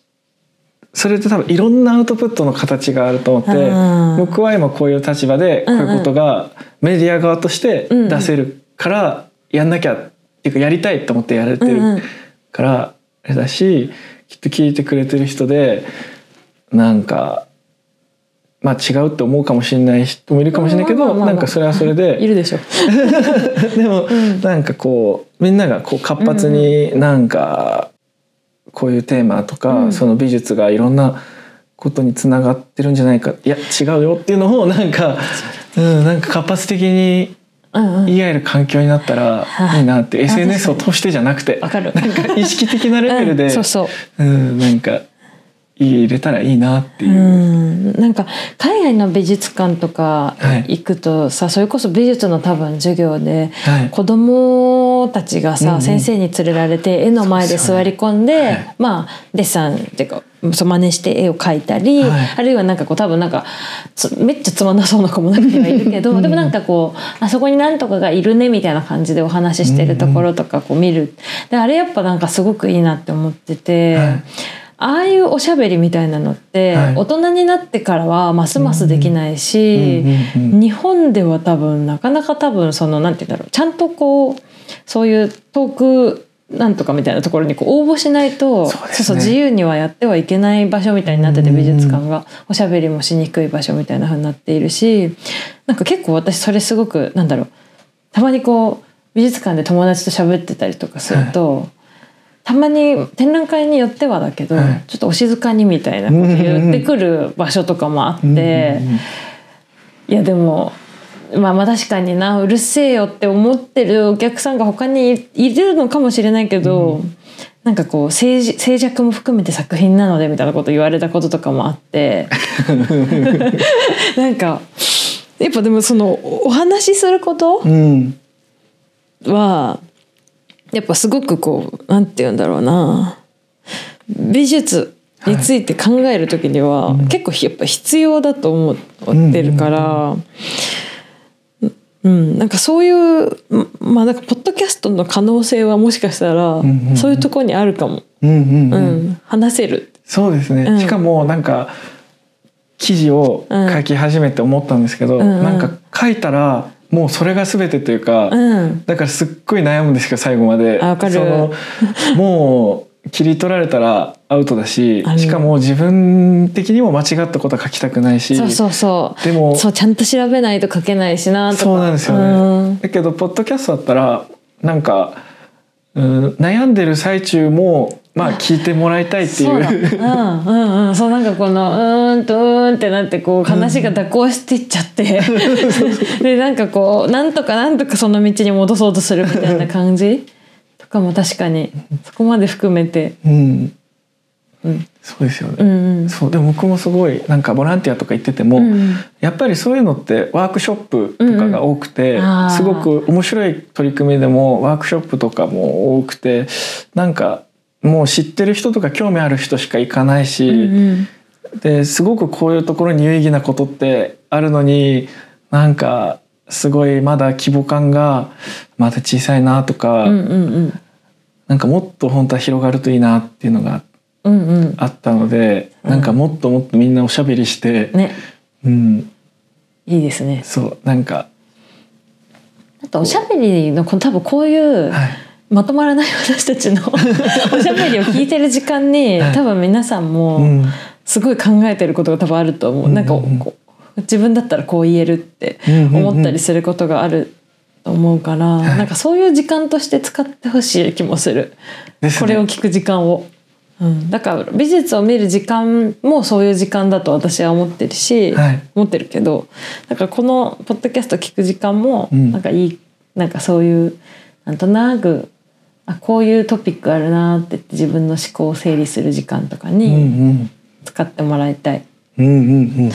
Speaker 1: それって多分いろんなアウトプットの形があると思って
Speaker 2: うん
Speaker 1: 僕は今こういう立場でこういうことがメディア側として出せるからやんなきゃっていうかやりたいと思ってやれてる
Speaker 2: うんうん。
Speaker 1: からあれだしきっと聞いてくれてる人でなんかまあ違うって思うかもしれない人もいるかもしれないけどなんかそれはそれで。
Speaker 2: いるでしょ。
Speaker 1: でも、
Speaker 2: ん。
Speaker 1: なんかこうみんながこう活発になんかこういうテーマとか、
Speaker 2: うん。
Speaker 1: その美術がいろんなことにつながってるんじゃないか。いや違うよっていうのをなんか、うん、なんか活発的に言い合える環境になったら
Speaker 2: はい。
Speaker 1: いいなって、
Speaker 2: あ
Speaker 1: SNS を通してじゃなくて
Speaker 2: わかる。
Speaker 1: なんか意識的なレベルで、
Speaker 2: うんそうそう。
Speaker 1: うん、なんか入れたらいいなっていう。
Speaker 2: うん。なんか海外の美術館とか
Speaker 1: はい。
Speaker 2: 行くとさ、それこそ美術の多分授業で
Speaker 1: はい。
Speaker 2: 子供たちがさ、
Speaker 1: うんうん。
Speaker 2: 先生に連れられて絵の前で座り込んで
Speaker 1: ねはい。
Speaker 2: まあデッサンっていうかそう真似して絵を描いたり、
Speaker 1: はい。
Speaker 2: あるいはなんかこう多分なんかつめっちゃつまんなそうな子も中にはいるけど、
Speaker 1: うん
Speaker 2: でもなんかこうあそこになんとかがいるねみたいな感じでお話ししてるところとかこう見る、であれやっぱなんかすごくいいなって思ってて。
Speaker 1: はい
Speaker 2: ああいうおしゃべりみたいなのって、
Speaker 1: はい。
Speaker 2: 大人になってからはますますできないし、日本では多分なかなか多分そのなんて言うんだろうちゃんとこうそういうトークなんとかみたいなところにこう応募しないと
Speaker 1: そうですね。
Speaker 2: そう自由にはやってはいけない場所みたいになってて
Speaker 1: うん
Speaker 2: 美術館が。おしゃべりもしにくい場所みたいな風になっているしなんか結構私それすごくなんだろうたまにこう美術館で友達と喋ってたりとかすると。たまに展覧会によってはだけど、
Speaker 1: はい。
Speaker 2: ちょっとお静かにみたいなこと言ってくる場所とかもあって、
Speaker 1: うんうんうん。
Speaker 2: いやでもまあまあ確かになうるせえよって思ってるお客さんが他にいるのかもしれないけど、なんかこう静じ静寂も含めて作品なのでみたいなこと言われたこととかもあって なんかやっぱでもそのお話しすること
Speaker 1: うん。
Speaker 2: はやっぱすごくこうなんて言うんだろうな。美術について考える時には、結構やっぱ必要だと思ってるから、うん。なんかそういうまあなんかポッドキャストの可能性はもしかしたら、そういうところにあるかも、
Speaker 1: うんうん
Speaker 2: う
Speaker 1: うん。
Speaker 2: ん話せる。
Speaker 1: そうですね、
Speaker 2: うん。
Speaker 1: しかもなんか記事を書き始めて思ったんですけど、
Speaker 2: うんうん。
Speaker 1: なんか書いたらもうそれが全てというか、
Speaker 2: うん。
Speaker 1: だからすっごい悩むんですけど最後まで。
Speaker 2: あわかる。
Speaker 1: そのもう切り取られたらアウトだししかも自分的にも間違ったことは書きたくないし
Speaker 2: そうそうそう。
Speaker 1: でも
Speaker 2: そうちゃんと調べないと書けないしなとか。
Speaker 1: そうなんですよね。
Speaker 2: うん。
Speaker 1: だけどポッドキャストだったらなんか、うん、悩んでる最中もまあ聞いてもらいたいっていう。
Speaker 2: そうだ。うんうんうん。そうなんかこのうーんとうーんってなってこう話が蛇行していっちゃって、でなんかこうなんとかなんとかその道に戻そうとするみたいな感じとかも確かにそこまで含めて、
Speaker 1: うん
Speaker 2: うん。
Speaker 1: そうですよね、
Speaker 2: うんうん。
Speaker 1: そう。でも僕もすごいなんかボランティアとか行ってても、
Speaker 2: うん。うん
Speaker 1: やっぱりそういうのってワークショップとかが多くて、
Speaker 2: うん。うん
Speaker 1: すごく面白い取り組みでもワークショップとかも多くてなんかもう知ってる人とか興味ある人しか行かないし、
Speaker 2: うんうん。
Speaker 1: ですごくこういうところに有意義なことってあるのになんかすごいまだ規模感がまだ小さいなとか、
Speaker 2: うんうん
Speaker 1: なんかもっと本当は広がるといいなっていうのが
Speaker 2: うんうんうん
Speaker 1: あったので、なんかもっともっとみんなおしゃべりして、
Speaker 2: ね。
Speaker 1: うん、
Speaker 2: いいですね。
Speaker 1: そうなんか、
Speaker 2: あとおしゃべりのこの多分こういう
Speaker 1: はい、
Speaker 2: まとまらない私たちの おしゃべりを聞いてる時間に
Speaker 1: はい。
Speaker 2: 多分皆さんも、
Speaker 1: うん。
Speaker 2: すごい考えてることが多分あると思う、
Speaker 1: うん
Speaker 2: なんかこう自分だったらこう言えるって思ったりすることがあると思うから、
Speaker 1: はい。
Speaker 2: なんかそういう時間として使ってほしい気もする、
Speaker 1: ですね。
Speaker 2: これを聞く時間を、うん、だから美術を見る時間もそういう時間だと私は思ってるし、
Speaker 1: はい
Speaker 2: 思ってるけどだからこのポッドキャスト聞く時間も
Speaker 1: うん
Speaker 2: なんかいい、なんかそういうなんとなくあこういうトピックあるなって言って自分の思考を整理する時間とか
Speaker 1: うんう
Speaker 2: に
Speaker 1: ん
Speaker 2: 使ってもらいたい。
Speaker 1: うんうんうん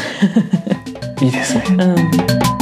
Speaker 1: いいですね。
Speaker 2: うん。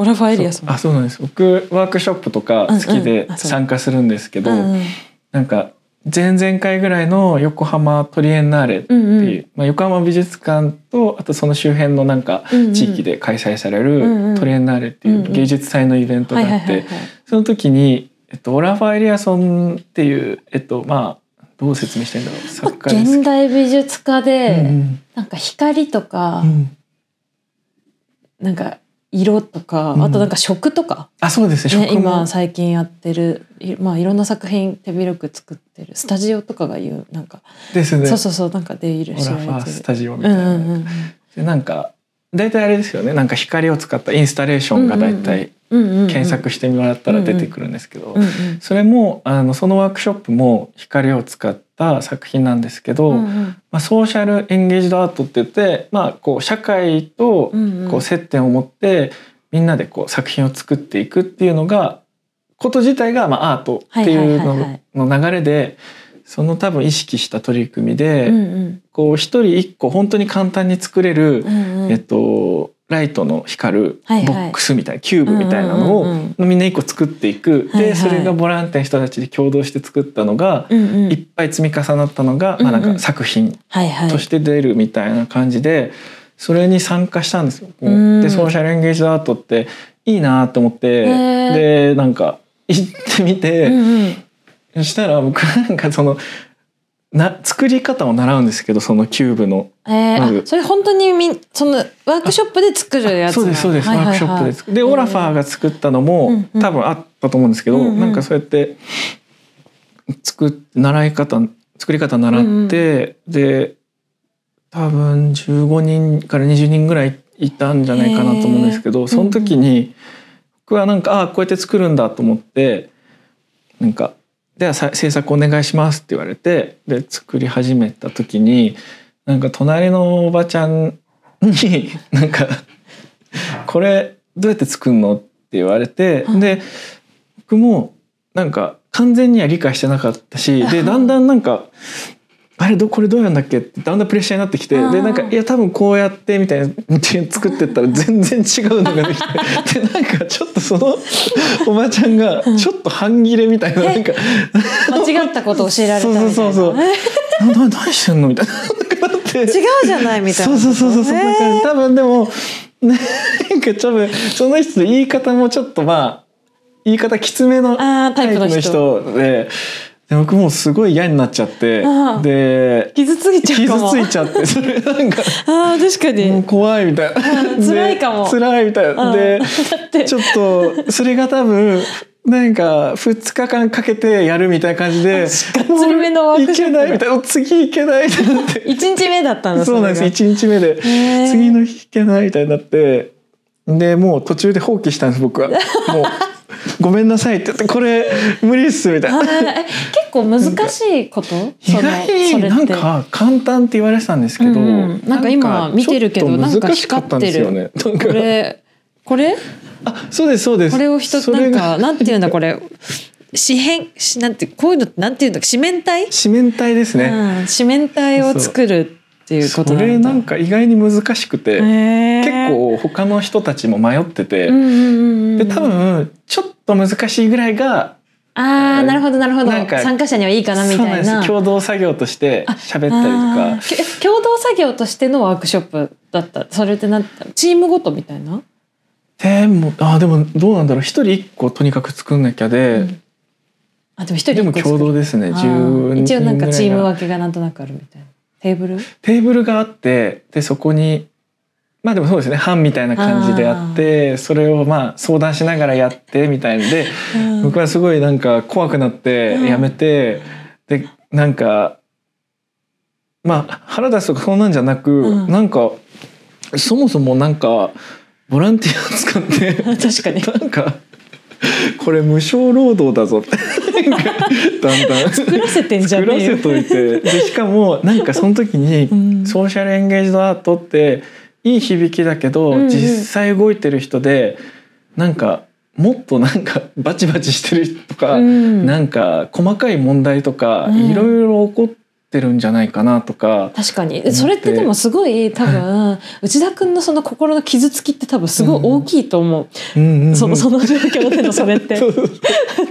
Speaker 2: オラファーエリアさん。
Speaker 1: あそうなんです。僕ワークショップとか好き
Speaker 2: うん。
Speaker 1: で参加するんですけど、
Speaker 2: うんうん。
Speaker 1: なんか前々回ぐらいの横浜トリエンナーレっていう、
Speaker 2: うんうん。
Speaker 1: まあ、横浜美術館とあとその周辺のなんか
Speaker 2: うんうん。
Speaker 1: 地域で開催され
Speaker 2: うんうん。
Speaker 1: るトリエンナーレっていう芸術祭のイベントがあって。その時に、えっと、オラファー・エリアソンっていう、えっと、まあどう説明したらいいんだろう。作家です。
Speaker 2: 現代美術家で、
Speaker 1: うん。
Speaker 2: なんか光とか、
Speaker 1: うん。
Speaker 2: なんか色とか、
Speaker 1: うん。
Speaker 2: あとなんか食とか、
Speaker 1: あそうですね。
Speaker 2: ね、今最近やってるい,、まあ、いろんな作品手広く作ってるスタジオとかが言うなんか、
Speaker 1: ですね。
Speaker 2: そうそうそうなんかでいる。
Speaker 1: オラファースタジオみ
Speaker 2: うん
Speaker 1: たいな、
Speaker 2: うんうん
Speaker 1: でなんか大体あれですよね。なんか光を使ったインスタレーションが大体
Speaker 2: うんうんうん
Speaker 1: 検索してもらったら出てくるんですけど、
Speaker 2: うんうん。
Speaker 1: それもあのそのワークショップも光を使った作品なんですけど、
Speaker 2: うんうん。
Speaker 1: まあ、ソーシャルエンゲージドアートって言って、まあ、こう社会とこう接点を持ってみんなでこう作品を作っていくっていうのがこと自体がまあアートっていうのの流れでその多分意識した取り組みで、
Speaker 2: うんうん。
Speaker 1: こう一人一個本当に簡単に作れる、
Speaker 2: うんうん。
Speaker 1: えっと、ライトの光るボックスみたいな、キューブみたいなのを、みんな一個作っていく、
Speaker 2: はいはい。
Speaker 1: でそれがボランティアの人たちで共同して作ったのが、いっぱい積み重なったのが、まあ、なんか作品として出るみたいな感じで、それに参加したんですよ。
Speaker 2: う。ん。
Speaker 1: で social engaged art っていいなと思ってでなんか行ってみて、
Speaker 2: うんうん。
Speaker 1: そしたら僕なんかそのな作り方を習うんですけどそのキューブの。
Speaker 2: えーそれ本当にみんそのワークショップで作るやつ
Speaker 1: そうですそうです、
Speaker 2: はいはいはい。
Speaker 1: ワークショップで作でオラファーが作ったのも、
Speaker 2: うんうん。
Speaker 1: 多分あったと思うんですけど、
Speaker 2: うんうん。
Speaker 1: なんかそうやって作っ習い方作り方習って、で多分15人から20人ぐらいいたんじゃないかなと思うんですけどその時に僕はなんかああこうやって作るんだと思ってなんか「ではさ制作お願いします」って言われてで作り始めた時になんか隣のおばちゃんに なんか「これどうやって作るの?」って言われて
Speaker 2: うん
Speaker 1: で僕もなんか完全には理解してなかったしでだんだんなんか「あれどこれどうやんだっけ?」ってだんだんプレッシャーになってきて
Speaker 2: うん
Speaker 1: でなんか「いや多分こうやって」みたいな作ってったら 全然違うのができてでなんかちょっとそのおばちゃんがちょっと半切れみたいななんか。
Speaker 2: 間違ったこと教えられたみたいな。
Speaker 1: そうそうそう
Speaker 2: え
Speaker 1: なな何してんの？みたいな。なって。
Speaker 2: 違うじゃないみたいな。
Speaker 1: そうそうそうそう多分でもなんか多分その人の言い方もちょっとまあ言い方きつめの
Speaker 2: タイプの人。
Speaker 1: 人でで僕もうすごい嫌になっちゃってで
Speaker 2: 傷ついちゃう
Speaker 1: 傷ついちゃってそれなんか
Speaker 2: あー確かに、
Speaker 1: 怖いみたいな。
Speaker 2: ー辛いかも。
Speaker 1: で辛いみたいな。
Speaker 2: うん
Speaker 1: でちょっとそれが多分なんか2日間かけてやるみたいな感じでもういけないみたいな。次いけないみたいになって。
Speaker 2: 一日目だったんだ
Speaker 1: そうなんです。
Speaker 2: れが。
Speaker 1: 1日目で。次の日いけないみたいになって。でもう途中で放棄したんです僕は。もう「ごめんなさい」って言って「これ無理っす」みたいな。
Speaker 2: 結構難しいこと？
Speaker 1: 意外なんか簡単って言われてたんですけど、
Speaker 2: うん。うんなんか今見てるけど
Speaker 1: なんかちょっと難しか
Speaker 2: なんか
Speaker 1: ったんですよね。
Speaker 2: これこれ？
Speaker 1: あそうですそうです。
Speaker 2: これを一つなんかなんていうんだこれ？四辺しなんてこういうのなんていうんだ？四面体、
Speaker 1: 四面体ですね。
Speaker 2: うん、四面体を作るっていうこと
Speaker 1: それ
Speaker 2: なんだ
Speaker 1: なんか意外に難しくて、結構他の人たちも迷ってて、
Speaker 2: うんうんうんうん。
Speaker 1: で多分ちょっと難しいぐらいが
Speaker 2: ああなるほどなるほど。参加者にはいいかなみたいな。
Speaker 1: 共同作業として喋ったりと
Speaker 2: あ
Speaker 1: か
Speaker 2: 共同作業としてのワークショップだったそれってなったチームごとみたいな？
Speaker 1: でもあでもどうなんだろう。一人一個とにかく作んなきゃで、
Speaker 2: うん。あでも一人
Speaker 1: でも共同ですね。
Speaker 2: あ
Speaker 1: 10
Speaker 2: ー一応なんかチーム
Speaker 1: は
Speaker 2: 分けがなんとなくあるみたいな。テーブル？
Speaker 1: テーブルがあってでそこにまあでもそうですね。班みたいな感じでやってそれをまあ相談しながらやってみたいので
Speaker 2: うん。
Speaker 1: 僕はすごいなんか怖くなって
Speaker 2: うん。
Speaker 1: やめて、でなんかまあ腹出すとかそんなんじゃなく、
Speaker 2: うん。
Speaker 1: なんかそもそもなんかボランティア使って
Speaker 2: 確かに。
Speaker 1: なんかこれ無償労働だぞ。ってだんだん。
Speaker 2: 作らせてんじゃ
Speaker 1: 作ら
Speaker 2: ねえよ。
Speaker 1: せといて。でしかもなんかその時に、
Speaker 2: うん。
Speaker 1: ソーシャルエンゲージドアートっていい響きだけど、
Speaker 2: うんうん。
Speaker 1: 実際動いてる人でなんかもっとなんか バチバチしてる人とか、
Speaker 2: うん。
Speaker 1: なんか細かい問題とか、
Speaker 2: うん。
Speaker 1: いろいろ起こってるんじゃないかなとか。
Speaker 2: 確かに。それってでもすごい多分 内田君のその心の傷つきって多分すごい大きいと思う、
Speaker 1: うん。
Speaker 2: そのその状況でのそれって。っ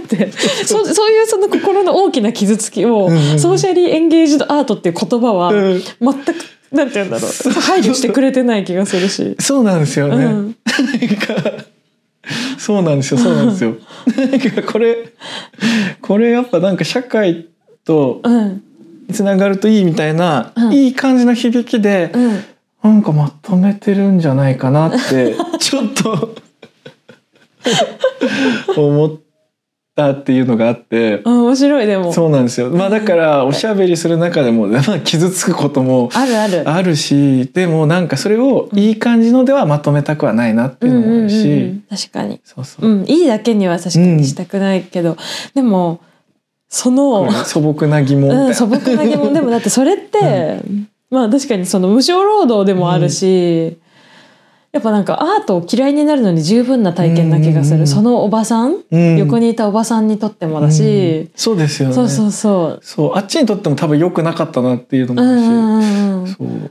Speaker 2: て。そそういうその心の大きな傷つきを、ソーシャリーエンゲージドアートっていう言葉は
Speaker 1: うん。
Speaker 2: 全く、なんて言うんだろう配慮してくれてない気がするし。
Speaker 1: そうなんですよね。
Speaker 2: うん
Speaker 1: なんかそうなんですよそうなんですよ。なんかこれこれやっぱなんか社会と
Speaker 2: うん
Speaker 1: つながるといいみたいな、
Speaker 2: うん
Speaker 1: いい感じの響きで、
Speaker 2: うん
Speaker 1: なんかまとめてるんじゃないかなってちょっと思っ たっていうのがあって。
Speaker 2: あ面白いでも。
Speaker 1: そうなんですよ。まあだからおしゃべりする中でも、まあ、傷つくことも
Speaker 2: あるある。
Speaker 1: あるしでもなんかそれをいい感じのではまとめたくはないなっていうのもあるし、
Speaker 2: うんうんうんうん。確かに、
Speaker 1: そうそう、
Speaker 2: うん、いいだけには確かにしたくないけど、でもその、
Speaker 1: 素朴な疑問。
Speaker 2: うん、素朴な疑問。でもだってそれって、まあ確かにその無償労働でもあるし、やっぱなんかアートを嫌いになるのに十分な体験な気がする、
Speaker 1: うん。うんうん
Speaker 2: そのおばさん、
Speaker 1: うん。
Speaker 2: 横にいたおばさんにとってもだ
Speaker 1: うん。
Speaker 2: し、
Speaker 1: そうですよね。
Speaker 2: そうそうそう。
Speaker 1: そう。あっちにとっても多分良くなかったなっていうのもあるし、
Speaker 2: うんうんうんうん。
Speaker 1: そう。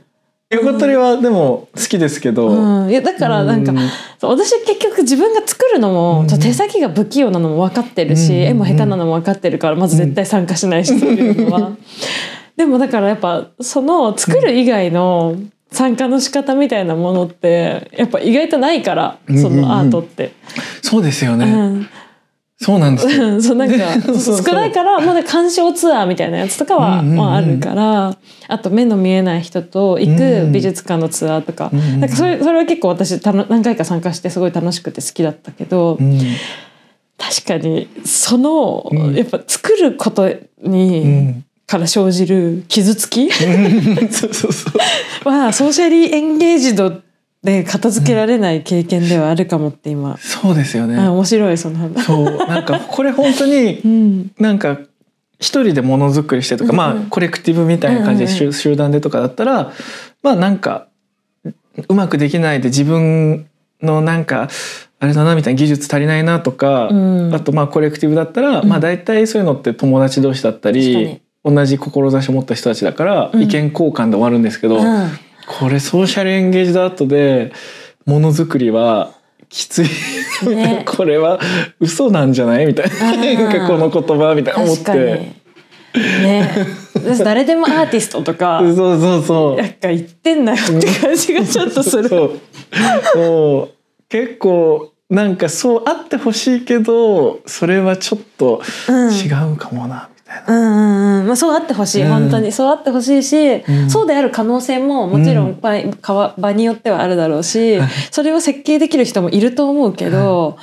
Speaker 1: 横取りはでも好きですけど、
Speaker 2: うん、いやだからなんか、
Speaker 1: うん。
Speaker 2: 私結局自分が作るのも、
Speaker 1: うん。
Speaker 2: ちょっと手先が不器用なのも分かってるし、
Speaker 1: うん。
Speaker 2: 絵も下手なのも分かってるからまず絶対参加しないし、そういうのは。でもだからやっぱその作る以外の参加の仕方みたいなものってやっぱ意外とないからそのアートって。
Speaker 1: そうですよね、
Speaker 2: うん。
Speaker 1: そうなんです
Speaker 2: そうなんか
Speaker 1: そうそう
Speaker 2: 少ないからもうね鑑賞ツアーみたいなやつとかは、
Speaker 1: うんうんうん。
Speaker 2: まあ、あるからあと目の見えない人と行く
Speaker 1: うん
Speaker 2: 美術館のツアーとか,、
Speaker 1: うんうんうん。
Speaker 2: なんかそれそれは結構私たの何回か参加してすごい楽しくて好きだったけど、
Speaker 1: うん。
Speaker 2: 確かにその、
Speaker 1: うん。
Speaker 2: やっぱ作ることに、
Speaker 1: うん
Speaker 2: から生じる傷つき？
Speaker 1: そうそうそう。
Speaker 2: はソーシャリーエンゲージドで片付けられない経験ではあるかもって今、
Speaker 1: そうですよね。
Speaker 2: あ面白いその話。
Speaker 1: そう。なんかこれ本当に
Speaker 2: うん。
Speaker 1: なんか一人でものづくりしてとか、
Speaker 2: うんうん。
Speaker 1: まあコレクティブみたいな感じで
Speaker 2: うん。
Speaker 1: 集集団でとかだったらまあなんかうまくできないで自分のなんかあれだなみたいな技術足りないなとか、
Speaker 2: うん。
Speaker 1: あとまあコレクティブだったら、
Speaker 2: うん。
Speaker 1: まあ大体そういうのって友達同士だったり
Speaker 2: 確かに
Speaker 1: 同じ志を持った人たちだから、
Speaker 2: うん。
Speaker 1: 意見交換で終わるんですけど、
Speaker 2: うん。
Speaker 1: これソーシャルエンゲージドアートでものづくりはきつい、
Speaker 2: ね。
Speaker 1: これは嘘なんじゃないみたいな。
Speaker 2: あー。
Speaker 1: なんかこの言葉みたいな思っ
Speaker 2: 確かに。
Speaker 1: て
Speaker 2: ね。私誰でもアーティストとか
Speaker 1: そうそうそう。
Speaker 2: なんか言ってんなよって感じがちょっとする。
Speaker 1: そうもう結構なんかそう。あってほしいけどそれはちょっと
Speaker 2: う。ん
Speaker 1: 違う。かもなみたいな。
Speaker 2: うんうんうん。まあ、そうあってほしい、
Speaker 1: うん。
Speaker 2: 本当に。そうあってほしいし、
Speaker 1: ん。
Speaker 2: そうである可能性ももちろ
Speaker 1: うん
Speaker 2: ん場,、場場によってはあるだろうし、それを設計できる人もいると思うけど、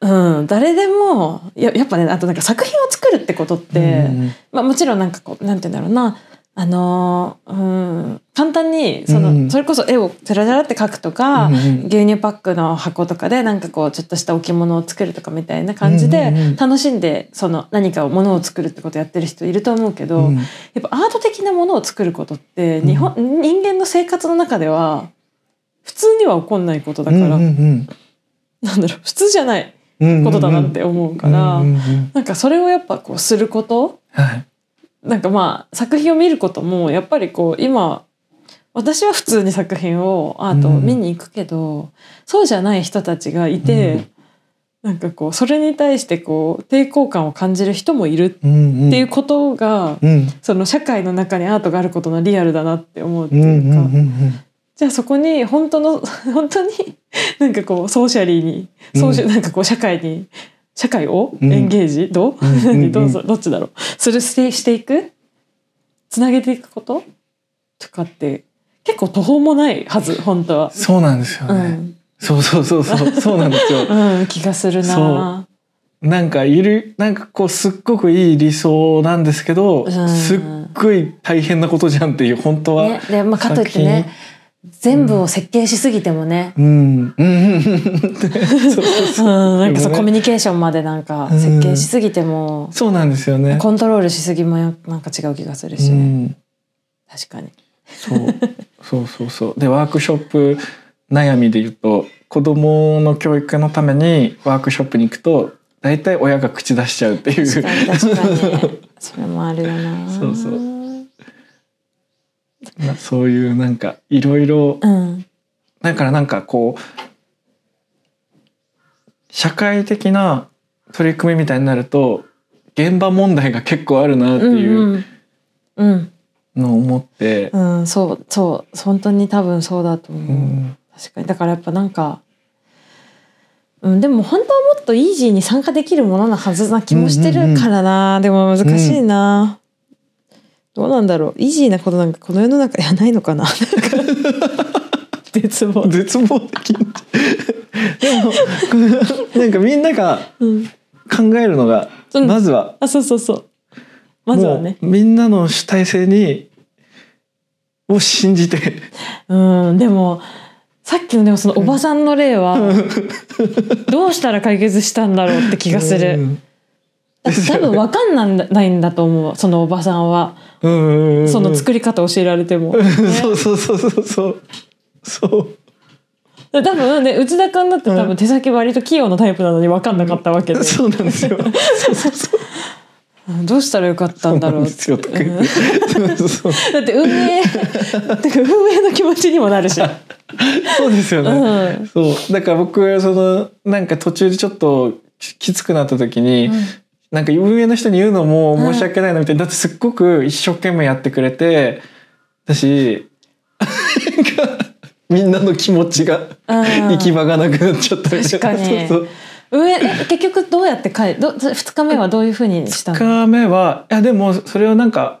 Speaker 2: うん、誰でもややっぱねあとなんか作品を作るってことって、
Speaker 1: うん。
Speaker 2: まあ、もちろんなんかこうなんて言うんだろうなあのーうん簡単にその、
Speaker 1: うん。
Speaker 2: それこそ絵をつらつらって描くとか、
Speaker 1: うんうん
Speaker 2: 牛乳パックの箱とかでなんかこうちょっとした置物を作るとかみたいな感じで、
Speaker 1: うんうんうん。
Speaker 2: 楽しんでその何かをものを作るってことやってる人いると思うけど、
Speaker 1: うん。
Speaker 2: やっぱアート的なものを作ることって日本、人間の生活の中では普通には起こんないことだから、
Speaker 1: うんうん
Speaker 2: なんだろう普通じゃない
Speaker 1: うん。
Speaker 2: ことだなって思うから、
Speaker 1: うんうんうん
Speaker 2: なんかそれをやっぱこうすること
Speaker 1: はい
Speaker 2: なんかまあ作品を見ることもやっぱりこう今私は普通に作品をアートを見に行くけど、そうじゃない人たちがいて、
Speaker 1: うん。
Speaker 2: なんかこうそれに対してこう抵抗感を感じる人もいる
Speaker 1: うんうん。
Speaker 2: っていうことが、
Speaker 1: うん。
Speaker 2: その社会の中にアートがあることのリアルだなって思うって
Speaker 1: うん
Speaker 2: いうか、
Speaker 1: うんうん。
Speaker 2: じゃあそこに本当の本当になんかこうソーシャリーにソーシャ、なんかこう社会に社会を？
Speaker 1: うん。
Speaker 2: エンゲージ、どう、
Speaker 1: うんうんうん。
Speaker 2: どうぞどっちだろう？するしてしていく？つなげていくこと？とかって結構途方もないはず本当は。
Speaker 1: そうなんですよね、
Speaker 2: うん、
Speaker 1: そうそうそうそう。そうなんですよ。
Speaker 2: うん、気がするな。
Speaker 1: なんかいるなんかこうすっごくいい理想なんですけど、
Speaker 2: うん。
Speaker 1: すっごい大変なことじゃんっていう本当は、
Speaker 2: ね、でまあかといってね全部を設計しすぎてもね、
Speaker 1: うん。うん。うん。うん。うそう
Speaker 2: う、
Speaker 1: そう
Speaker 2: なん。かそうコミュニケーションまでなん。か設計しすぎても、
Speaker 1: そうなん。ですよね。
Speaker 2: コントロールしすぎもなん。か違う気がするし
Speaker 1: う、ん、
Speaker 2: 確かに。
Speaker 1: そうそうそうそうでワークショップ悩みで言うと子供の教育のためにワークショップに行くと大体親が口出しちゃうっていう
Speaker 2: 確かにそれもあるよな
Speaker 1: そうそうそういうなんかいろいろ
Speaker 2: うん。
Speaker 1: だからなんかこう社会的な取り組みみたいになると現場問題が結構あるなっていう
Speaker 2: うんうん。
Speaker 1: のを思って、
Speaker 2: うん、うん、そうそう。本当に多分そうだと思う、
Speaker 1: うん。
Speaker 2: 確かに。だからやっぱなんかうん、でも本当はもっとイージーに参加できるものなはずな気もしてるからな、でも難しいな、どうなんだろう。イージーなことなんかこの世の中にはないのかな。絶望、
Speaker 1: 絶望的に。でもなんかみんなが
Speaker 2: うん、
Speaker 1: 考えるのが、
Speaker 2: うん。
Speaker 1: まずは。
Speaker 2: あそうそうそう。まずはね。
Speaker 1: みんなの主体性にを信じて。
Speaker 2: うん。でもさっきのでもそのおばさんの例はどうしたら解決したんだろうって気がする、
Speaker 1: うん
Speaker 2: 多分分かんないんだと思うそのおばさんは、
Speaker 1: うんうんうん
Speaker 2: その作り方教えられても、ね。
Speaker 1: そうそうそうそうそう。そう。
Speaker 2: 多分ね内田君だって多分手先割と器用なタイプなのに分かんなかったわけで、
Speaker 1: そうなんですよ。そうそうそう
Speaker 2: うんどうしたらよかった
Speaker 1: んな
Speaker 2: だろう
Speaker 1: って。そう
Speaker 2: だって運営運営の気持ちにもなるし、
Speaker 1: そうですよね、
Speaker 2: うん。
Speaker 1: そう。だから僕そのなんか途中でちょっとききつくなった時に、なんか運営の人に言うのも申し訳ないなみたいな、だってすっごく一生懸命やってくれてだしみんなの気持ちが
Speaker 2: うん。
Speaker 1: 行き場がなくなっちゃった。みたいな
Speaker 2: 確かに。
Speaker 1: そうそう。
Speaker 2: 運営え結局どうやって帰ど2日目はどういうふうにしたの
Speaker 1: ？2日目はいやでもそれをなんか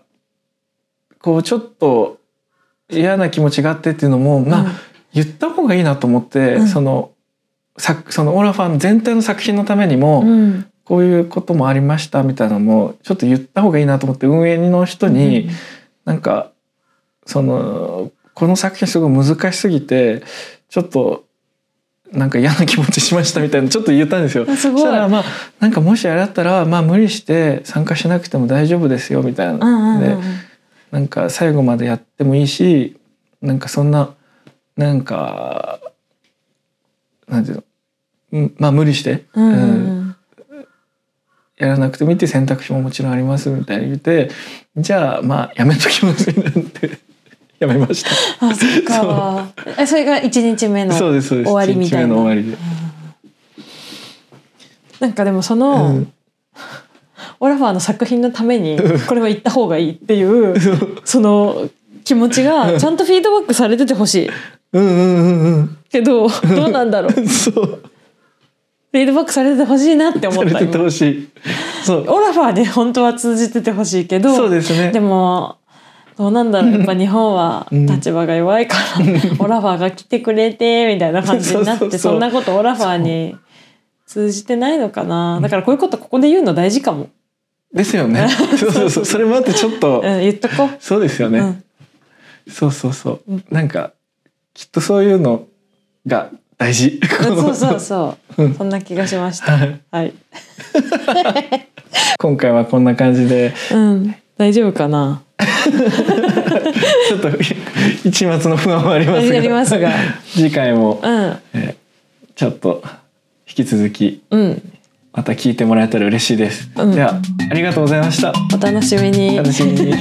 Speaker 1: こうちょっと嫌な気持ちがあってっていうのも、まあ言った方がいいなと思って、
Speaker 2: うん。
Speaker 1: その作そのオラファン全体の作品のためにも、
Speaker 2: うん
Speaker 1: こういうこともありましたみたいなのもちょっと言った方がいいなと思って運営の人に、なんかそのこの作品すごい難しすぎてちょっとなんか嫌な気持ちしましたみたいなちょっと言ったんですよ。そしたらまあなんかもしあれだったらまあ無理して参加しなくても大丈夫ですよみたいな。でなんか最後までやってもいいしなんかそんななんかなんていうのうんまあ無理して、
Speaker 2: うんうん
Speaker 1: うん。
Speaker 2: うん
Speaker 1: やらなくてもいいって選択肢ももちろんありますみたいに言ってじゃあまあやめときますみたいになって やめました。
Speaker 2: あそっかえそれが1日目の。終わりみたいな
Speaker 1: 一日目の終わりで。
Speaker 2: なんかでもその、
Speaker 1: うん
Speaker 2: オラファーの作品のためにこれは言った方がいいっていうその気持ちがちゃんとフィードバックされててほしい
Speaker 1: うんうんうんうん。
Speaker 2: けどどうなんだろうフ
Speaker 1: そう。
Speaker 2: ィードバックされててほしいなって思
Speaker 1: されてほしい。そう。
Speaker 2: オラファーで本当は通じててほしいけど
Speaker 1: そうですね。
Speaker 2: でもどうなんだろう。やっぱ日本は
Speaker 1: うん
Speaker 2: 立場が弱いから、オラファーが来てくれてみたいな感じになってそんなことオラファーに通じてないのかな。だからこういうことここで言うの大事かも、
Speaker 1: ですよね。そうそうそう。それもあってちょっと、
Speaker 2: うん、言っとこう。
Speaker 1: そうですよね、
Speaker 2: うん。
Speaker 1: そうそうそう、
Speaker 2: うん。
Speaker 1: なんかきっとそういうのが大事。
Speaker 2: そうそうそう、
Speaker 1: うん。
Speaker 2: そんな気がしました。
Speaker 1: はい。
Speaker 2: はい。
Speaker 1: 今回はこんな感じで。
Speaker 2: うん。大丈夫かな？
Speaker 1: ちょっと一末の不安はありますが。
Speaker 2: ありますが。
Speaker 1: 次回も、
Speaker 2: うん。
Speaker 1: えーちょっと引き続き
Speaker 2: うん。
Speaker 1: また聞いてもらえたら嬉しいです、
Speaker 2: うん。
Speaker 1: ではありがとうございました。
Speaker 2: お楽しみに。
Speaker 1: 楽しみに